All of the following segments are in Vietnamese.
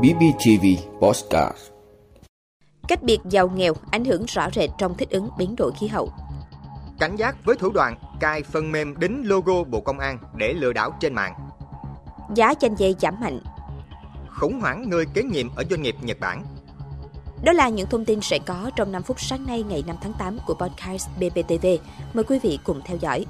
BBTV Postcard Cách biệt giàu nghèo ảnh hưởng rõ rệt trong thích ứng biến đổi khí hậu. Cảnh giác với thủ đoạn cài phần mềm đính logo Bộ Công an để lừa đảo trên mạng. Giá chanh dây giảm mạnh. Khủng hoảng người kế nhiệm ở doanh nghiệp Nhật Bản. Đó là những thông tin sẽ có trong 5 phút sáng nay ngày 5 tháng 8 của podcast BBTV. Mời quý vị cùng theo dõi.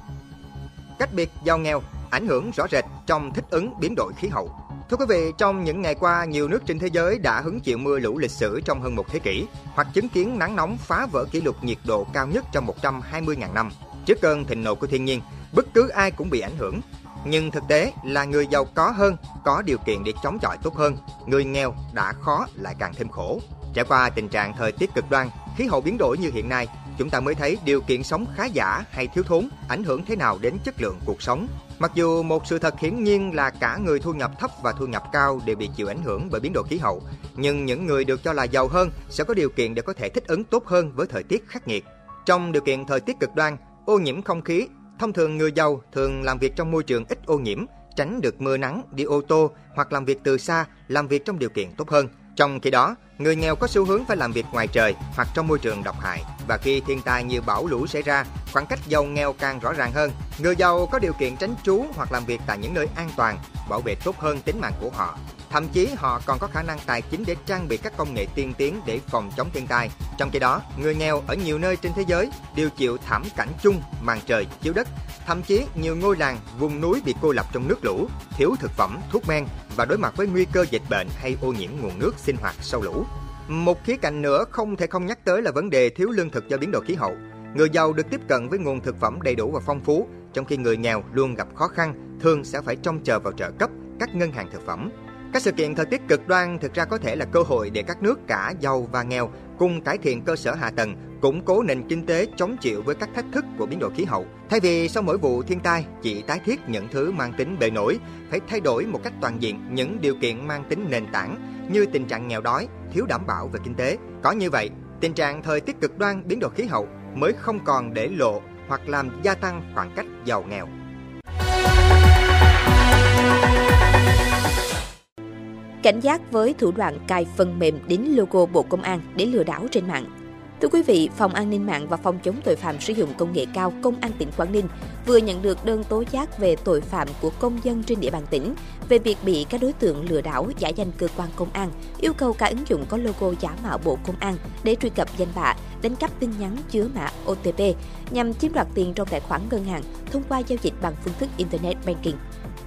Cách biệt giàu nghèo ảnh hưởng rõ rệt trong thích ứng biến đổi khí hậu. Thưa quý vị, trong những ngày qua, nhiều nước trên thế giới đã hứng chịu mưa lũ lịch sử trong hơn một thế kỷ, hoặc chứng kiến nắng nóng phá vỡ kỷ lục nhiệt độ cao nhất trong 120.000 năm. Trước cơn thịnh nộ của thiên nhiên, bất cứ ai cũng bị ảnh hưởng. Nhưng thực tế là người giàu có hơn, có điều kiện để chống chọi tốt hơn, người nghèo đã khó lại càng thêm khổ. Trải qua tình trạng thời tiết cực đoan, khí hậu biến đổi như hiện nay, chúng ta mới thấy điều kiện sống khá giả hay thiếu thốn ảnh hưởng thế nào đến chất lượng cuộc sống. Mặc dù một sự thật hiển nhiên là cả người thu nhập thấp và thu nhập cao đều bị chịu ảnh hưởng bởi biến đổi khí hậu, nhưng những người được cho là giàu hơn sẽ có điều kiện để có thể thích ứng tốt hơn với thời tiết khắc nghiệt. Trong điều kiện thời tiết cực đoan, ô nhiễm không khí, thông thường người giàu thường làm việc trong môi trường ít ô nhiễm, tránh được mưa nắng, đi ô tô hoặc làm việc từ xa, làm việc trong điều kiện tốt hơn. Trong khi đó, người nghèo có xu hướng phải làm việc ngoài trời hoặc trong môi trường độc hại và khi thiên tai như bão lũ xảy ra, khoảng cách giàu nghèo càng rõ ràng hơn. Người giàu có điều kiện tránh trú hoặc làm việc tại những nơi an toàn, bảo vệ tốt hơn tính mạng của họ. Thậm chí họ còn có khả năng tài chính để trang bị các công nghệ tiên tiến để phòng chống thiên tai. Trong khi đó, người nghèo ở nhiều nơi trên thế giới đều chịu thảm cảnh chung màn trời chiếu đất. Thậm chí nhiều ngôi làng, vùng núi bị cô lập trong nước lũ, thiếu thực phẩm, thuốc men và đối mặt với nguy cơ dịch bệnh hay ô nhiễm nguồn nước sinh hoạt sau lũ. Một khía cạnh nữa không thể không nhắc tới là vấn đề thiếu lương thực do biến đổi khí hậu. Người giàu được tiếp cận với nguồn thực phẩm đầy đủ và phong phú, trong khi người nghèo luôn gặp khó khăn, thường sẽ phải trông chờ vào trợ cấp các ngân hàng thực phẩm. Các sự kiện thời tiết cực đoan thực ra có thể là cơ hội để các nước cả giàu và nghèo cùng cải thiện cơ sở hạ tầng, củng cố nền kinh tế chống chịu với các thách thức của biến đổi khí hậu. Thay vì sau mỗi vụ thiên tai chỉ tái thiết những thứ mang tính bề nổi, phải thay đổi một cách toàn diện những điều kiện mang tính nền tảng như tình trạng nghèo đói, thiếu đảm bảo về kinh tế. Có như vậy, tình trạng thời tiết cực đoan biến đổi khí hậu mới không còn để lộ hoặc làm gia tăng khoảng cách giàu nghèo. Cảnh giác với thủ đoạn cài phần mềm đính logo Bộ Công an để lừa đảo trên mạng. Thưa quý vị, Phòng An ninh mạng và Phòng chống tội phạm sử dụng công nghệ cao Công an tỉnh Quảng Ninh vừa nhận được đơn tố giác về tội phạm của công dân trên địa bàn tỉnh về việc bị các đối tượng lừa đảo giả danh cơ quan công an, yêu cầu cả ứng dụng có logo giả mạo Bộ Công an để truy cập danh bạ, đánh cắp tin nhắn chứa mã OTP nhằm chiếm đoạt tiền trong tài khoản ngân hàng thông qua giao dịch bằng phương thức Internet Banking.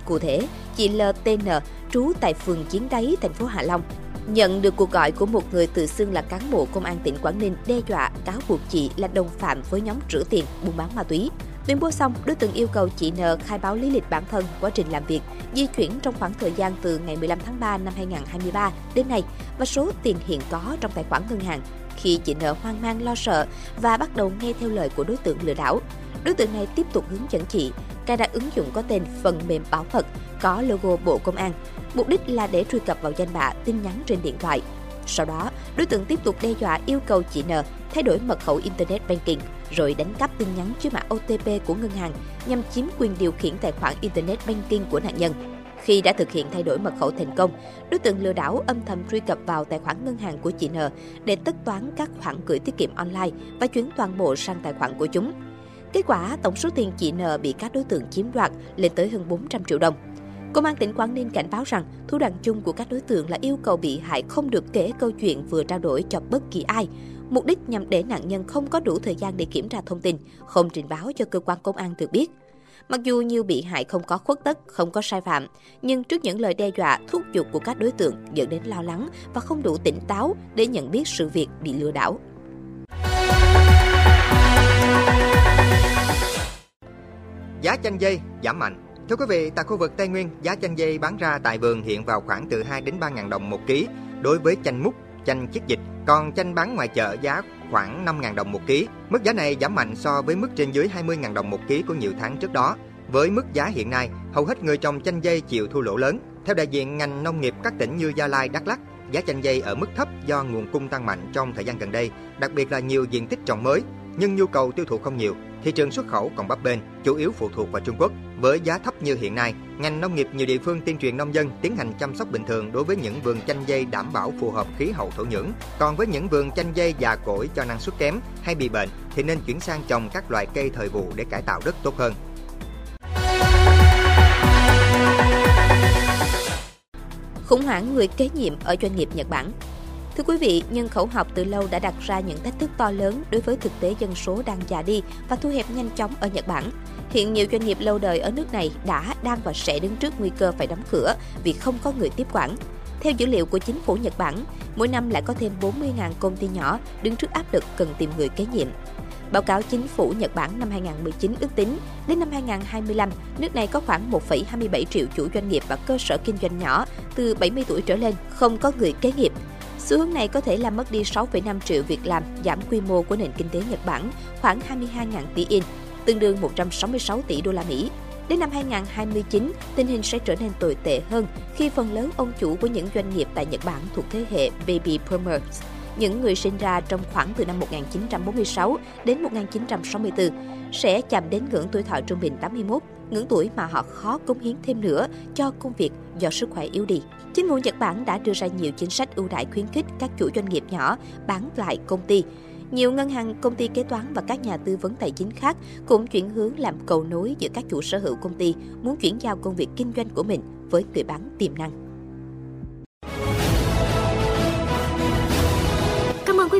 Cụ thể, chị LTN, trú tại phường Chiến Đáy, thành phố Hạ Long, nhận được cuộc gọi của một người tự xưng là cán bộ công an tỉnh Quảng Ninh đe dọa cáo buộc chị là đồng phạm với nhóm rửa tiền buôn bán ma túy. Tuyên bố xong, đối tượng yêu cầu chị N khai báo lý lịch bản thân, quá trình làm việc, di chuyển trong khoảng thời gian từ ngày 15 tháng 3 năm 2023 đến nay và số tiền hiện có trong tài khoản ngân hàng. Khi chị N hoang mang lo sợ và bắt đầu nghe theo lời của đối tượng lừa đảo, đối tượng này tiếp tục hướng dẫn chị cài đặt ứng dụng có tên phần mềm bảo mật có logo Bộ Công an. Mục đích là để truy cập vào danh bạ tin nhắn trên điện thoại. Sau đó, đối tượng tiếp tục đe dọa yêu cầu chị N thay đổi mật khẩu Internet Banking rồi đánh cắp tin nhắn chứa mã OTP của ngân hàng nhằm chiếm quyền điều khiển tài khoản Internet Banking của nạn nhân. Khi đã thực hiện thay đổi mật khẩu thành công, đối tượng lừa đảo âm thầm truy cập vào tài khoản ngân hàng của chị N để tất toán các khoản gửi tiết kiệm online và chuyển toàn bộ sang tài khoản của chúng. Kết quả, tổng số tiền chị N bị các đối tượng chiếm đoạt lên tới hơn 400 triệu đồng. Công an tỉnh Quảng Ninh cảnh báo rằng thủ đoạn chung của các đối tượng là yêu cầu bị hại không được kể câu chuyện vừa trao đổi cho bất kỳ ai, mục đích nhằm để nạn nhân không có đủ thời gian để kiểm tra thông tin, không trình báo cho cơ quan công an được biết. Mặc dù nhiều bị hại không có khuất tất, không có sai phạm, nhưng trước những lời đe dọa, thúc giục của các đối tượng dẫn đến lo lắng và không đủ tỉnh táo để nhận biết sự việc bị lừa đảo. Giá chanh dây giảm mạnh. Thưa quý vị, tại khu vực Tây Nguyên, giá chanh dây bán ra tại vườn hiện vào khoảng từ 2 đến 3 ngàn đồng một ký đối với chanh mút, chanh chiết dịch. Còn chanh bán ngoài chợ giá khoảng 5 ngàn đồng một ký. Mức giá này giảm mạnh so với mức trên dưới 20 ngàn đồng một ký của nhiều tháng trước đó. Với mức giá hiện nay, hầu hết người trồng chanh dây chịu thua lỗ lớn. Theo đại diện ngành nông nghiệp các tỉnh như Gia Lai, Đắk Lắk, giá chanh dây ở mức thấp do nguồn cung tăng mạnh trong thời gian gần đây, đặc biệt là nhiều diện tích trồng mới nhưng nhu cầu tiêu thụ không nhiều. Thị trường xuất khẩu còn bấp bênh, chủ yếu phụ thuộc vào Trung Quốc. Với giá thấp như hiện nay, ngành nông nghiệp nhiều địa phương tuyên truyền nông dân tiến hành chăm sóc bình thường đối với những vườn chanh dây đảm bảo phù hợp khí hậu thổ nhưỡng. Còn với những vườn chanh dây già cỗi cho năng suất kém hay bị bệnh thì nên chuyển sang trồng các loại cây thời vụ để cải tạo đất tốt hơn. Khủng hoảng người kế nhiệm ở doanh nghiệp Nhật Bản Thưa quý vị, nhân khẩu học từ lâu đã đặt ra những thách thức to lớn đối với thực tế dân số đang già đi và thu hẹp nhanh chóng ở Nhật Bản. Hiện nhiều doanh nghiệp lâu đời ở nước này đã, đang và sẽ đứng trước nguy cơ phải đóng cửa vì không có người tiếp quản. Theo dữ liệu của chính phủ Nhật Bản, mỗi năm lại có thêm 40.000 công ty nhỏ đứng trước áp lực cần tìm người kế nhiệm. Báo cáo chính phủ Nhật Bản năm 2019 ước tính, đến năm 2025, nước này có khoảng 1,27 triệu chủ doanh nghiệp và cơ sở kinh doanh nhỏ từ 70 tuổi trở lên không có người kế nghiệp. Xu hướng này có thể làm mất đi 6,5 triệu việc làm, giảm quy mô của nền kinh tế Nhật Bản khoảng 22.000 tỷ yên, tương đương 166 tỷ đô la Mỹ. Đến năm 2029, tình hình sẽ trở nên tồi tệ hơn khi phần lớn ông chủ của những doanh nghiệp tại Nhật Bản thuộc thế hệ Baby Boomers những người sinh ra trong khoảng từ năm 1946 đến 1964 sẽ chạm đến ngưỡng tuổi thọ trung bình 81, ngưỡng tuổi mà họ khó cống hiến thêm nữa cho công việc do sức khỏe yếu đi. Chính phủ Nhật Bản đã đưa ra nhiều chính sách ưu đãi khuyến khích các chủ doanh nghiệp nhỏ bán lại công ty. Nhiều ngân hàng, công ty kế toán và các nhà tư vấn tài chính khác cũng chuyển hướng làm cầu nối giữa các chủ sở hữu công ty muốn chuyển giao công việc kinh doanh của mình với người bán tiềm năng.